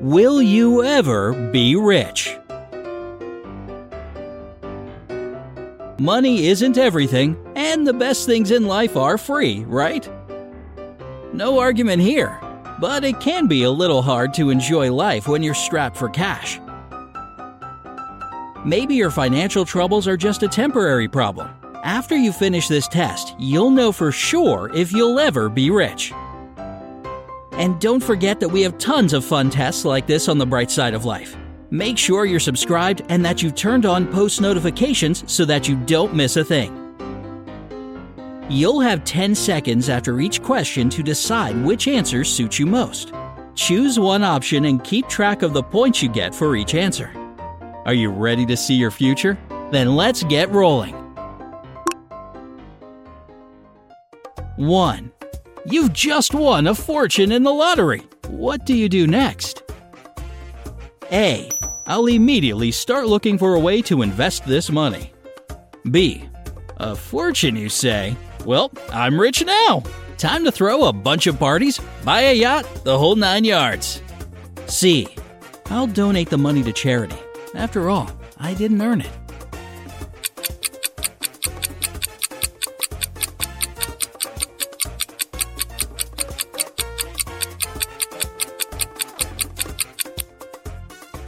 Will you ever be rich? Money isn't everything, and the best things in life are free, right? No argument here, but it can be a little hard to enjoy life when you're strapped for cash. Maybe your financial troubles are just a temporary problem. After you finish this test, you'll know for sure if you'll ever be rich. And don't forget that we have tons of fun tests like this on the bright side of life. Make sure you're subscribed and that you've turned on post notifications so that you don't miss a thing. You'll have 10 seconds after each question to decide which answer suits you most. Choose one option and keep track of the points you get for each answer. Are you ready to see your future? Then let's get rolling. 1. You've just won a fortune in the lottery. What do you do next? A. I'll immediately start looking for a way to invest this money. B. A fortune, you say? Well, I'm rich now. Time to throw a bunch of parties, buy a yacht, the whole nine yards. C. I'll donate the money to charity. After all, I didn't earn it.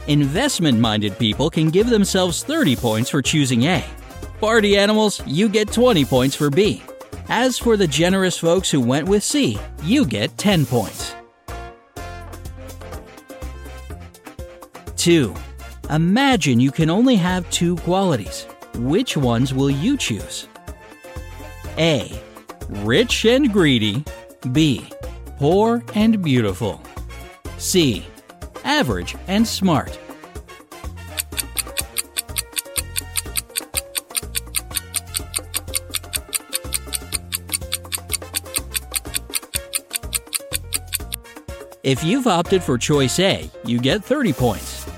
Investment minded people can give themselves 30 points for choosing A. Party animals, you get 20 points for B. As for the generous folks who went with C, you get 10 points. 2. Imagine you can only have two qualities. Which ones will you choose? A. Rich and greedy. B. Poor and beautiful. C. Average and smart. If you've opted for choice A, you get 30 points.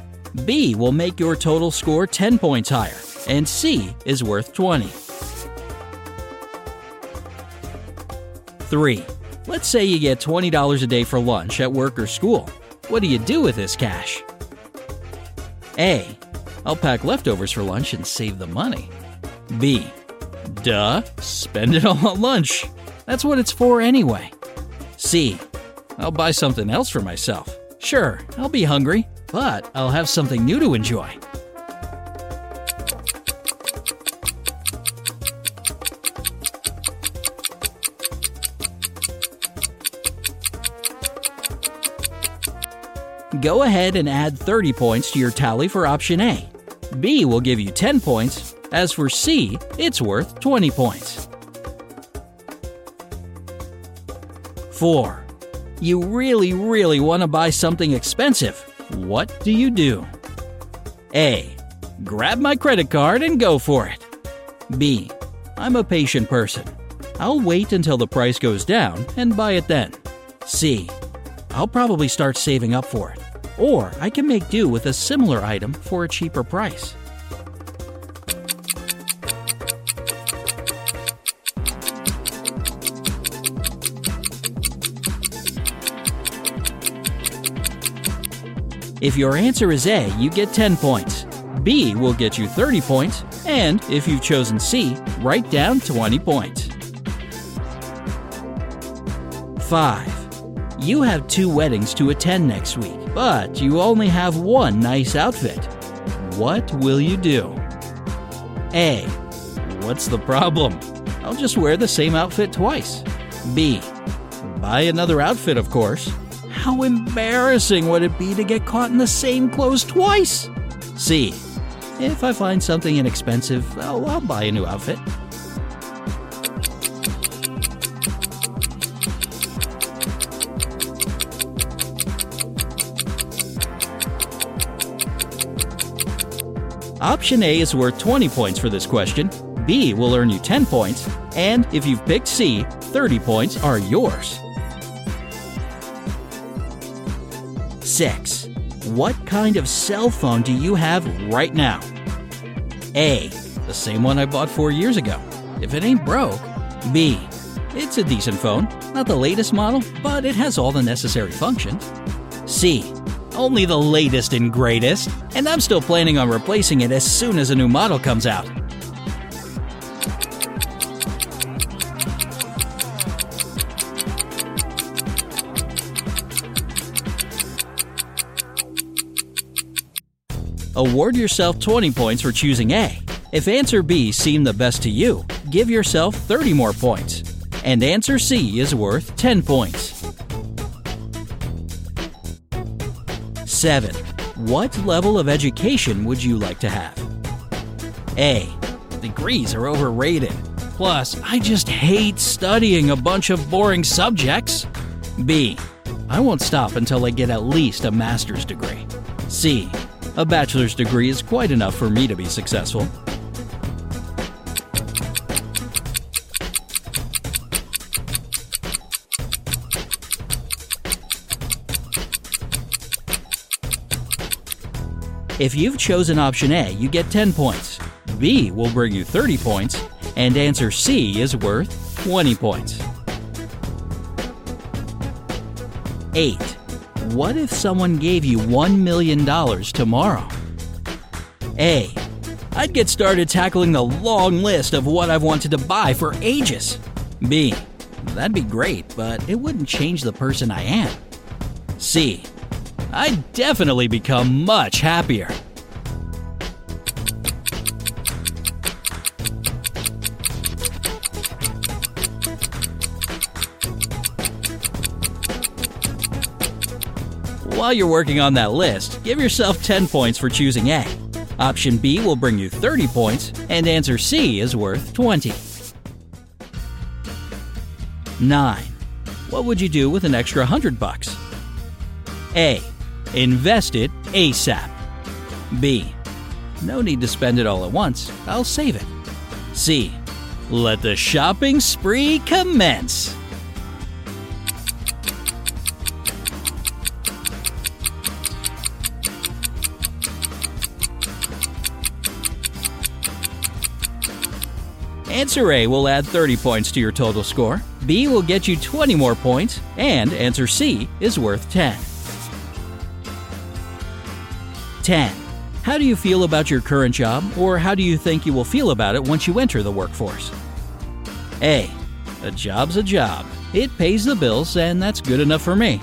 B will make your total score 10 points higher, and C is worth 20. 3. Let's say you get $20 a day for lunch at work or school. What do you do with this cash? A. I'll pack leftovers for lunch and save the money. B. Duh, spend it all on lunch. That's what it's for anyway. C. I'll buy something else for myself. Sure, I'll be hungry, but I'll have something new to enjoy. Go ahead and add 30 points to your tally for option A. B will give you 10 points. As for C, it's worth 20 points. 4. You really, really want to buy something expensive. What do you do? A. Grab my credit card and go for it. B. I'm a patient person. I'll wait until the price goes down and buy it then. C. I'll probably start saving up for it. Or I can make do with a similar item for a cheaper price. If your answer is A, you get 10 points. B will get you 30 points. And if you've chosen C, write down 20 points. 5. You have two weddings to attend next week, but you only have one nice outfit. What will you do? A. What's the problem? I'll just wear the same outfit twice. B. Buy another outfit, of course. How embarrassing would it be to get caught in the same clothes twice? C. If I find something inexpensive, I'll buy a new outfit. Option A is worth 20 points for this question, B will earn you 10 points, and if you've picked C, 30 points are yours. 6. What kind of cell phone do you have right now? A. The same one I bought four years ago. If it ain't broke. B. It's a decent phone. Not the latest model, but it has all the necessary functions. C. only the latest and greatest, and I'm still planning on replacing it as soon as a new model comes out. Award yourself 20 points for choosing A. If answer B seemed the best to you, give yourself 30 more points. And answer C is worth 10 points. 7. What level of education would you like to have? A. Degrees are overrated. Plus, I just hate studying a bunch of boring subjects. B. I won't stop until I get at least a master's degree. C. A bachelor's degree is quite enough for me to be successful. If you've chosen option A, you get 10 points. B will bring you 30 points, and answer C is worth 20 points. 8. What if someone gave you $1 million tomorrow? A. I'd get started tackling the long list of what I've wanted to buy for ages. B. That'd be great, but it wouldn't change the person I am. C. I'd definitely become much happier. While you're working on that list, give yourself 10 points for choosing A. Option B will bring you 30 points, and answer C is worth 20. 9. What would you do with an extra 100 bucks? A. Invest it ASAP. B. No need to spend it all at once. I'll save it. C. Let the shopping spree commence. Answer A will add 30 points to your total score, B will get you 20 more points, and answer C is worth 10. 10. How do you feel about your current job, or how do you think you will feel about it once you enter the workforce? A. A job's a job. It pays the bills, and that's good enough for me.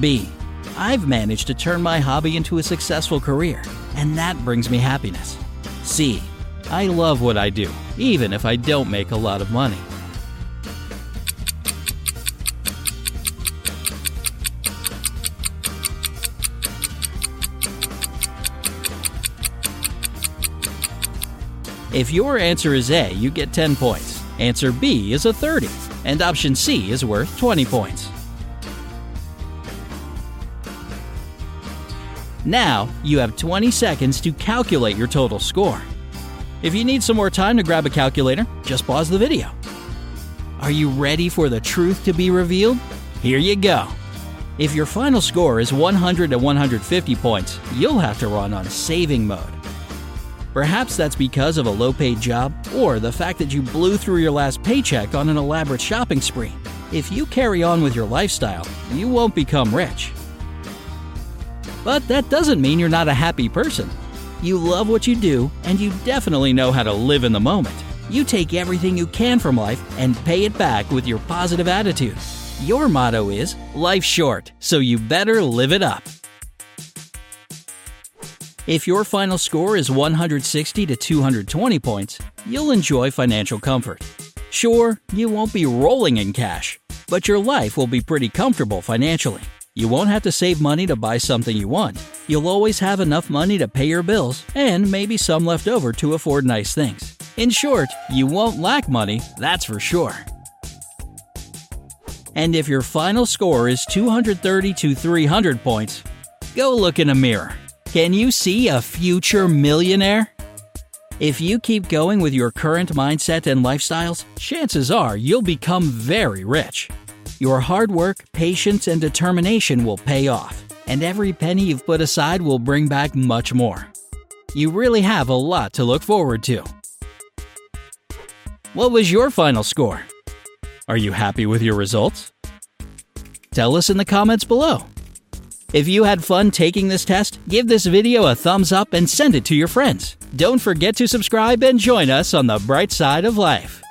B. I've managed to turn my hobby into a successful career, and that brings me happiness. C. I love what I do, even if I don't make a lot of money. If your answer is A, you get 10 points. Answer B is a 30, and option C is worth 20 points. Now, you have 20 seconds to calculate your total score. If you need some more time to grab a calculator, just pause the video. Are you ready for the truth to be revealed? Here you go. If your final score is 100 to 150 points, you'll have to run on saving mode. Perhaps that's because of a low paid job or the fact that you blew through your last paycheck on an elaborate shopping spree. If you carry on with your lifestyle, you won't become rich. But that doesn't mean you're not a happy person. You love what you do, and you definitely know how to live in the moment. You take everything you can from life and pay it back with your positive attitude. Your motto is Life's short, so you better live it up. If your final score is 160 to 220 points, you'll enjoy financial comfort. Sure, you won't be rolling in cash, but your life will be pretty comfortable financially. You won't have to save money to buy something you want. You'll always have enough money to pay your bills and maybe some left over to afford nice things. In short, you won't lack money, that's for sure. And if your final score is 230 to 300 points, go look in a mirror. Can you see a future millionaire? If you keep going with your current mindset and lifestyles, chances are you'll become very rich. Your hard work, patience, and determination will pay off, and every penny you've put aside will bring back much more. You really have a lot to look forward to. What was your final score? Are you happy with your results? Tell us in the comments below. If you had fun taking this test, give this video a thumbs up and send it to your friends. Don't forget to subscribe and join us on the bright side of life.